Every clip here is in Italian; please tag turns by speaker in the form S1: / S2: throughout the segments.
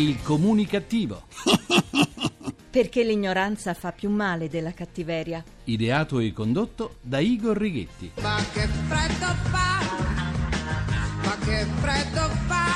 S1: Il comunicativo.
S2: Perché l'ignoranza fa più male della cattiveria.
S1: Ideato e condotto da Igor Righetti.
S3: Ma che freddo fa, ma che freddo fa.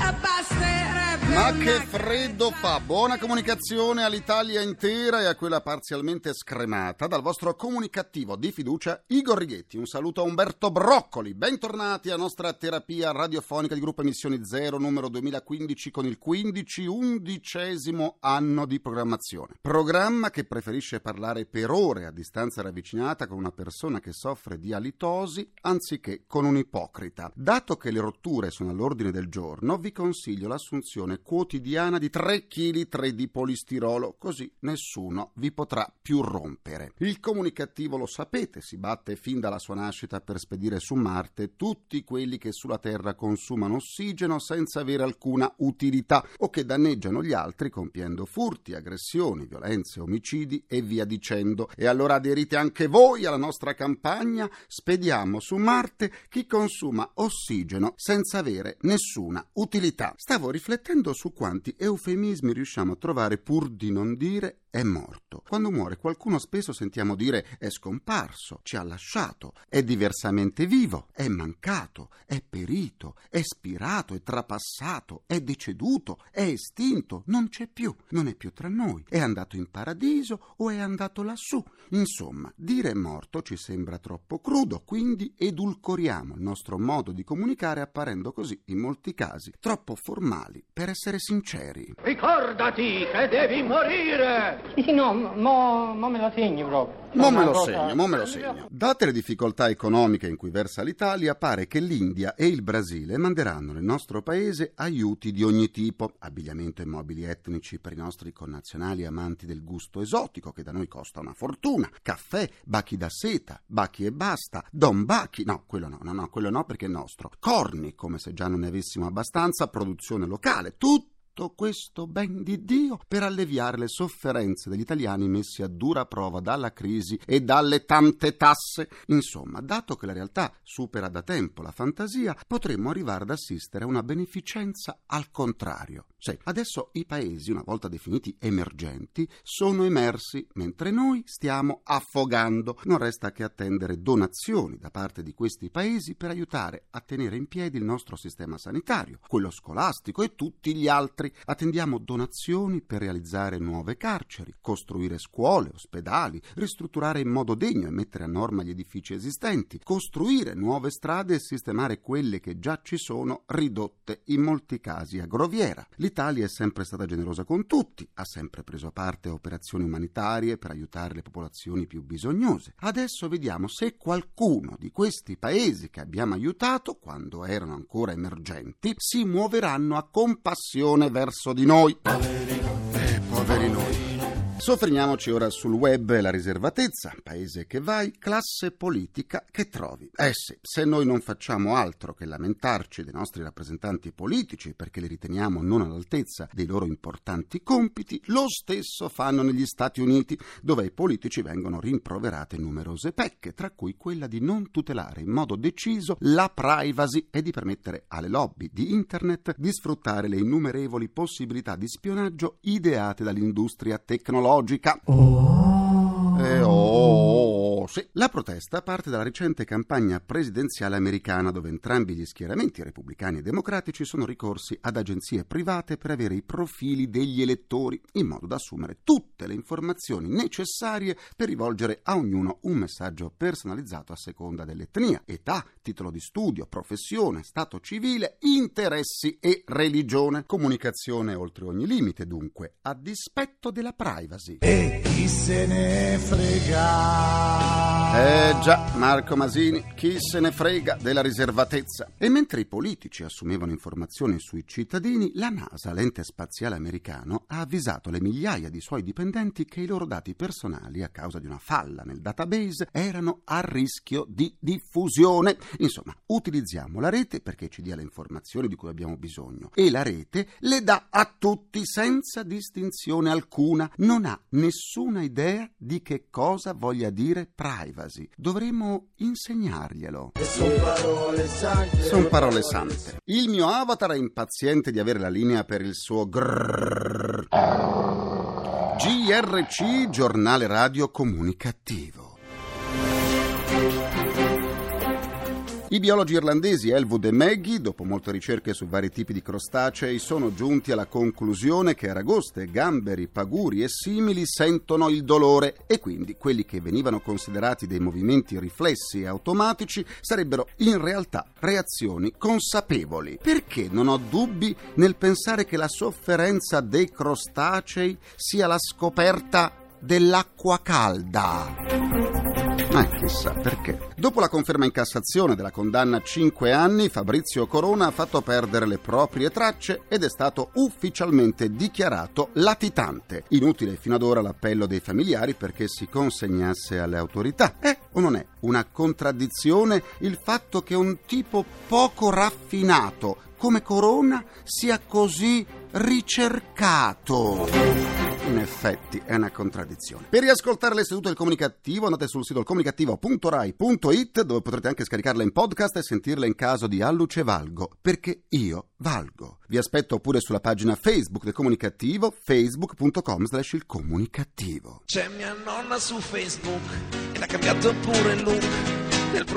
S3: E
S4: Ma che freddo fa! Buona comunicazione all'Italia intera e a quella parzialmente scremata dal vostro comunicativo di fiducia Igor Righetti. Un saluto a Umberto Broccoli. Bentornati alla nostra terapia radiofonica di gruppo Emissioni Zero numero 2015 con il 15 undicesimo anno di programmazione. Programma che preferisce parlare per ore a distanza ravvicinata con una persona che soffre di alitosi anziché con un ipocrita. Dato che le rotture sono all'ordine del giorno, vi consiglio l'assunzione quotidiana di 3 kg 3 di polistirolo, così nessuno vi potrà più rompere. Il comunicativo lo sapete, si batte fin dalla sua nascita per spedire su Marte tutti quelli che sulla Terra consumano ossigeno senza avere alcuna utilità o che danneggiano gli altri compiendo furti, aggressioni, violenze, omicidi e via dicendo. E allora aderite anche voi alla nostra campagna, spediamo su Marte chi consuma ossigeno senza avere nessuna utilità. Stavo riflettendo su quanti eufemismi riusciamo a trovare pur di non dire è morto. Quando muore qualcuno spesso sentiamo dire è scomparso, ci ha lasciato, è diversamente vivo, è mancato, è perito, è spirato, è trapassato, è deceduto, è estinto, non c'è più, non è più tra noi, è andato in paradiso o è andato lassù. Insomma, dire morto ci sembra troppo crudo, quindi edulcoriamo il nostro modo di comunicare apparendo così, in molti casi, troppo formali per essere sinceri.
S5: Ricordati che devi morire!
S6: Sì, no, mo, mo me lo segni proprio.
S4: Mo me lo
S6: cosa-
S4: segno, mo me lo segno. Date le difficoltà economiche in cui versa l'Italia, pare che l'India e il Brasile manderanno nel nostro paese aiuti di ogni tipo, abbigliamento e mobili etnici per i nostri connazionali amanti del gusto esotico, che da noi costa una fortuna, caffè, bachi da seta, bachi e basta, don bachi, no, quello no, no, no, quello no perché è nostro, corni, come se già non ne avessimo abbastanza, produzione locale, tutto tutto questo ben di Dio per alleviare le sofferenze degli italiani messi a dura prova dalla crisi e dalle tante tasse. Insomma, dato che la realtà supera da tempo la fantasia, potremmo arrivare ad assistere a una beneficenza al contrario. Sì, adesso i paesi, una volta definiti emergenti, sono emersi, mentre noi stiamo affogando. Non resta che attendere donazioni da parte di questi paesi per aiutare a tenere in piedi il nostro sistema sanitario, quello scolastico e tutti gli altri. Attendiamo donazioni per realizzare nuove carceri, costruire scuole, ospedali, ristrutturare in modo degno e mettere a norma gli edifici esistenti, costruire nuove strade e sistemare quelle che già ci sono ridotte in molti casi a groviera. L'Italia è sempre stata generosa con tutti, ha sempre preso parte a operazioni umanitarie per aiutare le popolazioni più bisognose. Adesso vediamo se qualcuno di questi paesi che abbiamo aiutato quando erano ancora emergenti si muoveranno a compassione verso di noi. Eh, poveri noi. Soffermiamoci ora sul web la riservatezza, paese che vai, classe politica che trovi. Eh sì, se noi non facciamo altro che lamentarci dei nostri rappresentanti politici perché li riteniamo non all'altezza dei loro importanti compiti, lo stesso fanno negli Stati Uniti, dove ai politici vengono rimproverate numerose pecche, tra cui quella di non tutelare in modo deciso la privacy e di permettere alle lobby di Internet di sfruttare le innumerevoli possibilità di spionaggio ideate dall'industria tecnologica astrologica. Oh. Eh, oh, oh, oh, sì. La protesta parte dalla recente campagna presidenziale americana dove entrambi gli schieramenti repubblicani e democratici sono ricorsi ad agenzie private per avere i profili degli elettori in modo da assumere tutte le informazioni necessarie per rivolgere a ognuno un messaggio personalizzato a seconda dell'etnia, età, titolo di studio, professione, stato civile, interessi e religione. Comunicazione oltre ogni limite dunque, a dispetto della privacy.
S7: E chi se ne frega?
S4: Eh già, Marco Masini, chi se ne frega della riservatezza? E mentre i politici assumevano informazioni sui cittadini, la NASA, l'ente spaziale americano, ha avvisato le migliaia di suoi dipendenti che i loro dati personali, a causa di una falla nel database, erano a rischio di diffusione. Insomma, utilizziamo la rete perché ci dia le informazioni di cui abbiamo bisogno e la rete le dà a tutti senza distinzione alcuna. Non ha nessuna idea di che che cosa voglia dire privacy. Dovremmo insegnarglielo.
S7: Sono parole sante.
S4: Sono parole sante. Il mio avatar è impaziente di avere la linea per il suo grrrr. GRC, giornale radio comunicativo. I biologi irlandesi Elwood e Maggie, dopo molte ricerche su vari tipi di crostacei, sono giunti alla conclusione che aragoste, gamberi, paguri e simili sentono il dolore e quindi quelli che venivano considerati dei movimenti riflessi e automatici sarebbero in realtà reazioni consapevoli. Perché non ho dubbi nel pensare che la sofferenza dei crostacei sia la scoperta dell'acqua calda? Ma chissà perché. Dopo la conferma in Cassazione della condanna a 5 anni, Fabrizio Corona ha fatto perdere le proprie tracce ed è stato ufficialmente dichiarato latitante. Inutile fino ad ora l'appello dei familiari perché si consegnasse alle autorità. È o non è una contraddizione il fatto che un tipo poco raffinato come Corona sia così ricercato? In effetti è una contraddizione. Per riascoltare le sedute del comunicativo andate sul sito comunicativo.rai.it dove potrete anche scaricarle in podcast e sentirle in caso di alluce valgo, perché io valgo. Vi aspetto pure sulla pagina Facebook del comunicativo facebook.com slash il comunicativo.
S8: C'è mia nonna su Facebook ed ha cambiato pure il look.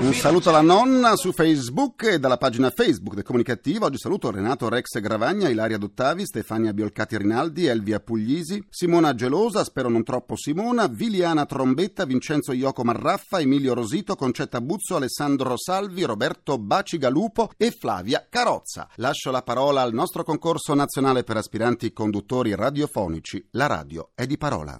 S4: Un saluto alla nonna su Facebook e dalla pagina Facebook del Comunicativo. Oggi saluto Renato Rex Gravagna, Ilaria Dottavi, Stefania Biolcati Rinaldi, Elvia Puglisi, Simona Gelosa, spero non troppo Simona, Viliana Trombetta, Vincenzo Ioco Marraffa, Emilio Rosito, Concetta Buzzo, Alessandro Salvi, Roberto Bacigalupo e Flavia Carozza. Lascio la parola al nostro concorso nazionale per aspiranti conduttori radiofonici. La radio è di parola.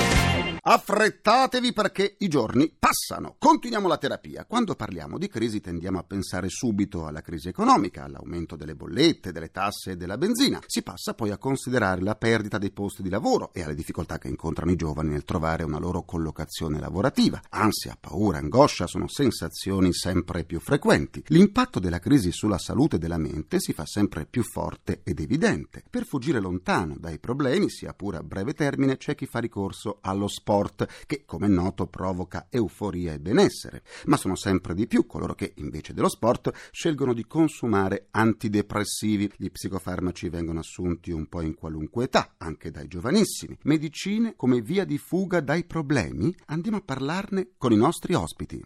S4: Affrettatevi perché i giorni passano. Continuiamo la terapia. Quando parliamo di crisi tendiamo a pensare subito alla crisi economica, all'aumento delle bollette, delle tasse e della benzina. Si passa poi a considerare la perdita dei posti di lavoro e alle difficoltà che incontrano i giovani nel trovare una loro collocazione lavorativa. Ansia, paura, angoscia sono sensazioni sempre più frequenti. L'impatto della crisi sulla salute della mente si fa sempre più forte ed evidente. Per fuggire lontano dai problemi, sia pure a breve termine, c'è chi fa ricorso allo sport che, come è noto, provoca euforia e benessere. Ma sono sempre di più coloro che, invece dello sport, scelgono di consumare antidepressivi. Gli psicofarmaci vengono assunti un po' in qualunque età, anche dai giovanissimi. Medicine come via di fuga dai problemi? Andiamo a parlarne con i nostri ospiti.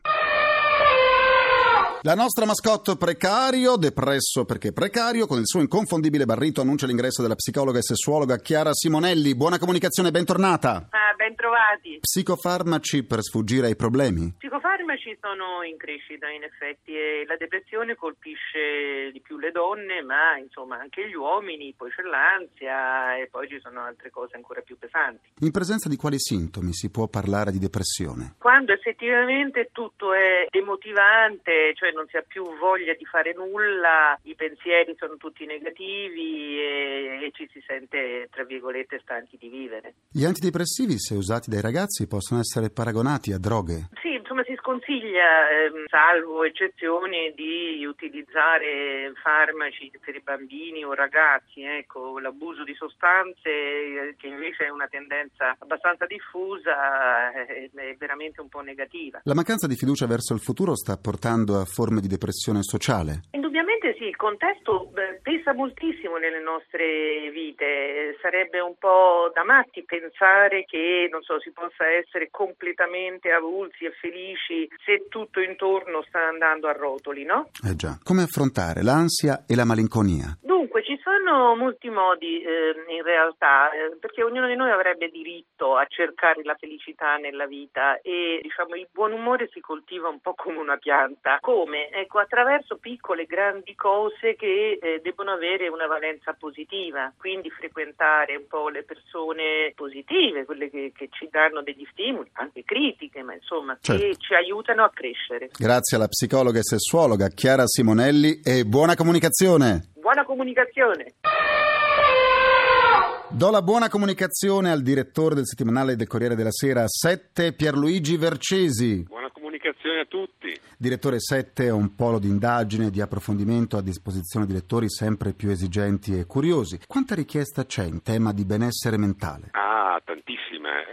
S4: La nostra mascotte precario, depresso perché precario, con il suo inconfondibile barrito annuncia l'ingresso della psicologa e sessuologa Chiara Simonelli. Buona comunicazione, bentornata.
S9: Ben trovati.
S4: Psicofarmaci per sfuggire ai problemi?
S9: Psicofarmaci sono in crescita in effetti e la depressione colpisce di più le donne, ma insomma anche gli uomini, poi c'è l'ansia e poi ci sono altre cose ancora più pesanti.
S4: In presenza di quali sintomi si può parlare di depressione?
S9: Quando effettivamente tutto è demotivante, cioè non si ha più voglia di fare nulla, i pensieri sono tutti negativi e, e ci si sente, tra virgolette, stanchi di vivere.
S4: Gli antidepressivi, se usati dai ragazzi, possono essere paragonati a droghe?
S9: Sì, insomma si sconsiglia, ehm, salvo eccezioni, di utilizzare farmaci per i bambini o ragazzi. Ecco, l'abuso di sostanze, eh, che invece è una tendenza abbastanza diffusa, eh, è veramente un po' negativa.
S4: La mancanza di fiducia verso il futuro sta portando a forme di depressione sociale?
S9: Indubbiamente sì, il contesto pesa moltissimo nelle nostre vite, sarebbe un po' da matti pensare che non so, si possa essere completamente avulsi e felici se tutto intorno sta andando a rotoli, no?
S4: Eh già. Come affrontare l'ansia e la malinconia?
S9: Dunque ci sono molti modi eh, in realtà, eh, perché ognuno di noi avrebbe diritto a cercare la felicità nella vita e diciamo il buon umore si coltiva un po' come una pianta. Come? Ecco, attraverso piccole grandi cose che eh, devono avere una valenza positiva, quindi frequentare un po' le persone positive, quelle che, che ci danno degli stimoli, anche critiche, ma insomma certo. che ci aiutano a crescere.
S4: Grazie alla psicologa e sessuologa Chiara Simonelli e buona comunicazione.
S9: Buona comunicazione.
S4: Do la buona comunicazione al direttore del settimanale del Corriere della Sera 7 Pierluigi Vercesi.
S10: Buona comunicazione a tutti.
S4: Direttore 7 è un polo di indagine e di approfondimento a disposizione di lettori sempre più esigenti e curiosi. Quanta richiesta c'è in tema di benessere mentale?
S10: Ah,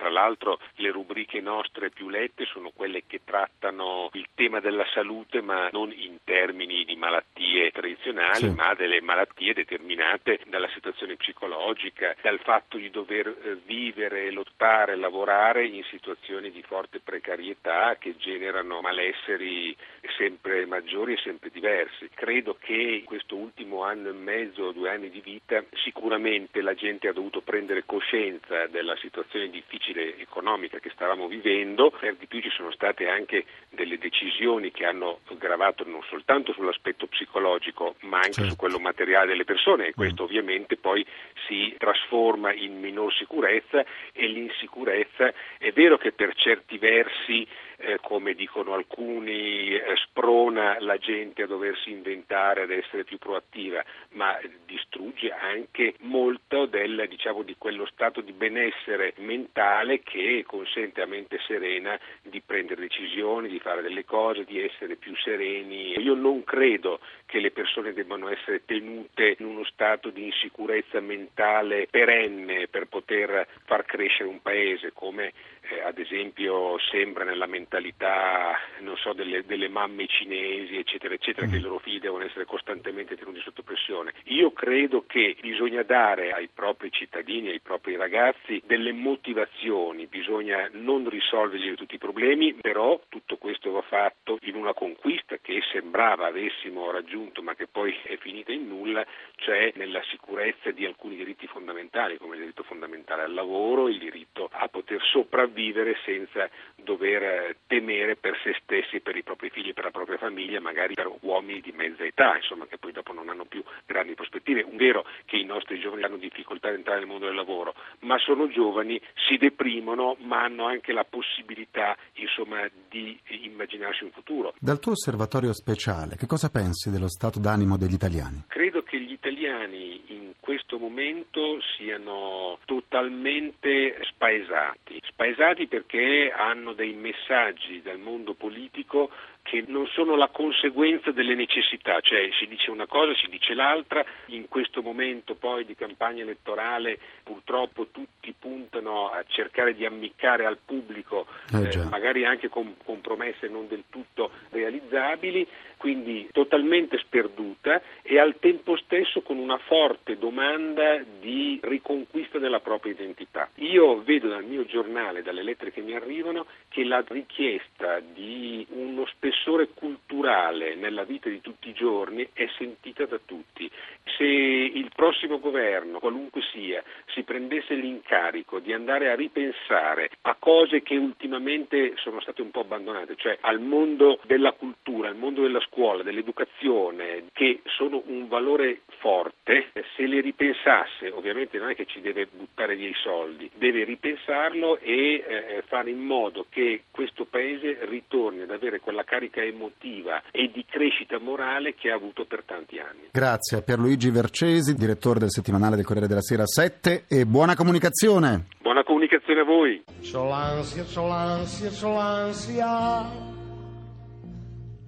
S10: tantissima l'altro le rubriche nostre più lette sono quelle che trattano il tema della salute ma non in termini di malattie tradizionali sì. ma delle malattie determinate dalla situazione psicologica, dal fatto di dover eh, vivere, lottare, lavorare in situazioni di forte precarietà che generano malesseri sempre maggiori e sempre diversi. Credo che in questo ultimo anno e mezzo, due anni di vita, sicuramente la gente ha dovuto prendere coscienza della situazione difficile economica che stavamo vivendo, per di più ci sono state anche delle decisioni che hanno gravato non soltanto sull'aspetto psicologico ma anche certo. su quello materiale delle persone e questo mm. ovviamente poi si trasforma in minor sicurezza e l'insicurezza è vero che per certi versi eh, come dicono alcuni, eh, sprona la gente a doversi inventare, ad essere più proattiva, ma distrugge anche molto del, diciamo, di quello stato di benessere mentale che consente a mente serena di prendere decisioni, di fare delle cose, di essere più sereni. Io non credo che le persone debbano essere tenute in uno stato di insicurezza mentale perenne per poter far crescere un paese, come eh, ad esempio sembra nella mentalità so, delle, delle, mamme cinesi, eccetera, eccetera, mm. che i loro figli devono essere costantemente tenuti sotto pressione. Io credo che bisogna dare ai propri cittadini, ai propri ragazzi, delle motivazioni, bisogna non risolvergli tutti i problemi, però tutto questo va fatto in una conquista che sembrava avessimo raggiunto ma che poi è finita in nulla, cioè nella sicurezza di alcuni diritti fondamentali come il diritto fondamentale al lavoro, il diritto a poter sopravvivere vivere senza dover eh, temere per se stessi, per i propri figli, per la propria famiglia, magari per uomini di mezza età, insomma, che poi dopo non hanno più grandi prospettive. Un vero che i nostri giovani hanno difficoltà ad entrare nel mondo del lavoro, ma sono giovani, si deprimono, ma hanno anche la possibilità, insomma, di immaginarsi un futuro.
S4: Dal tuo osservatorio speciale, che cosa pensi dello stato d'animo degli italiani?
S10: Credo che gli italiani in questo momento siano totalmente spaesati, spaesati perché hanno dei messaggi dal mondo politico che non sono la conseguenza delle necessità, cioè si dice una cosa, si dice l'altra, in questo momento poi di campagna elettorale purtroppo tutti puntano a cercare di ammiccare al pubblico, eh, eh, magari anche con, con promesse non del tutto realizzabili, quindi totalmente sperduta e al tempo stesso con una forte domanda di riconquista della propria identità. Io vedo dal mio giornale, dalle lettere che mi arrivano, che la richiesta di uno spessore culturale nella vita di tutti i giorni è sentita da tutti. Se il prossimo governo, qualunque sia, si prendesse l'incarico di andare a ripensare a cose che ultimamente sono state un po' abbandonate, cioè al mondo della cultura, al mondo della scuola, dell'educazione, che sono un valore forte, se le ripensasse, ovviamente non è che ci deve buttare via i soldi, deve ripensarlo e eh, fare in modo che questo Paese ritorni ad avere quella carica emotiva e di crescita morale che ha avuto per tanti anni.
S4: Grazie a Pierluigi Vercesi, direttore del settimanale del Corriere della Sera 7 e buona comunicazione.
S10: Buona comunicazione a voi.
S7: C'ho l'ansia, c'ho l'ansia, c'ho l'ansia.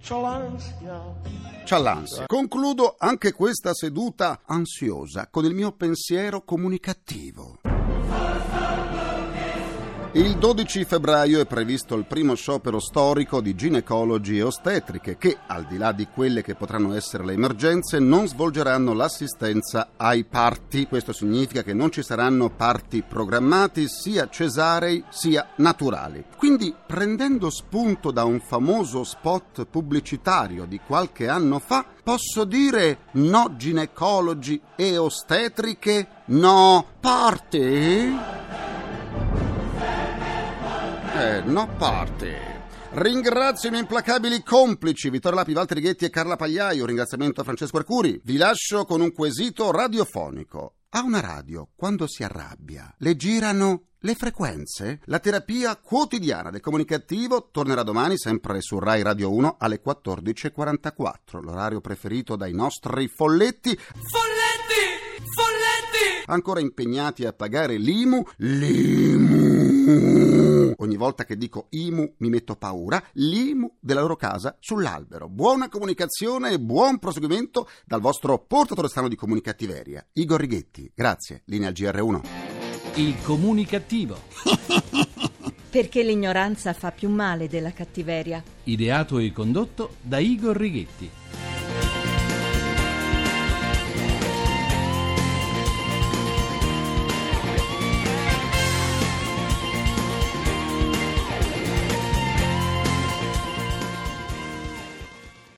S7: C'ho l'ansia.
S4: C'ha l'ansia. Concludo anche questa seduta ansiosa con il mio pensiero comunicativo. Il 12 febbraio è previsto il primo sciopero storico di ginecologi e ostetriche che, al di là di quelle che potranno essere le emergenze, non svolgeranno l'assistenza ai parti. Questo significa che non ci saranno parti programmati sia cesarei sia naturali. Quindi, prendendo spunto da un famoso spot pubblicitario di qualche anno fa, posso dire no ginecologi e ostetriche, no parti? Eh, no parte. Ringrazio i miei implacabili complici Vittorio Lapi, Walter Righetti e Carla Pagliaio. Ringraziamento a Francesco Arcuri. Vi lascio con un quesito radiofonico. A una radio, quando si arrabbia, le girano le frequenze? La terapia quotidiana del comunicativo tornerà domani sempre su Rai Radio 1 alle 14.44, l'orario preferito dai nostri folletti.
S8: Folletti! Folletti!
S4: Ancora impegnati a pagare l'IMU. L'IMU! Ogni volta che dico IMU mi metto paura. L'IMU della loro casa sull'albero. Buona comunicazione e buon proseguimento dal vostro portatore strano di comunicattiveria, Igor Righetti. Grazie. Linea al GR1.
S1: Il comunicativo.
S2: Perché l'ignoranza fa più male della cattiveria.
S1: Ideato e condotto da Igor Righetti.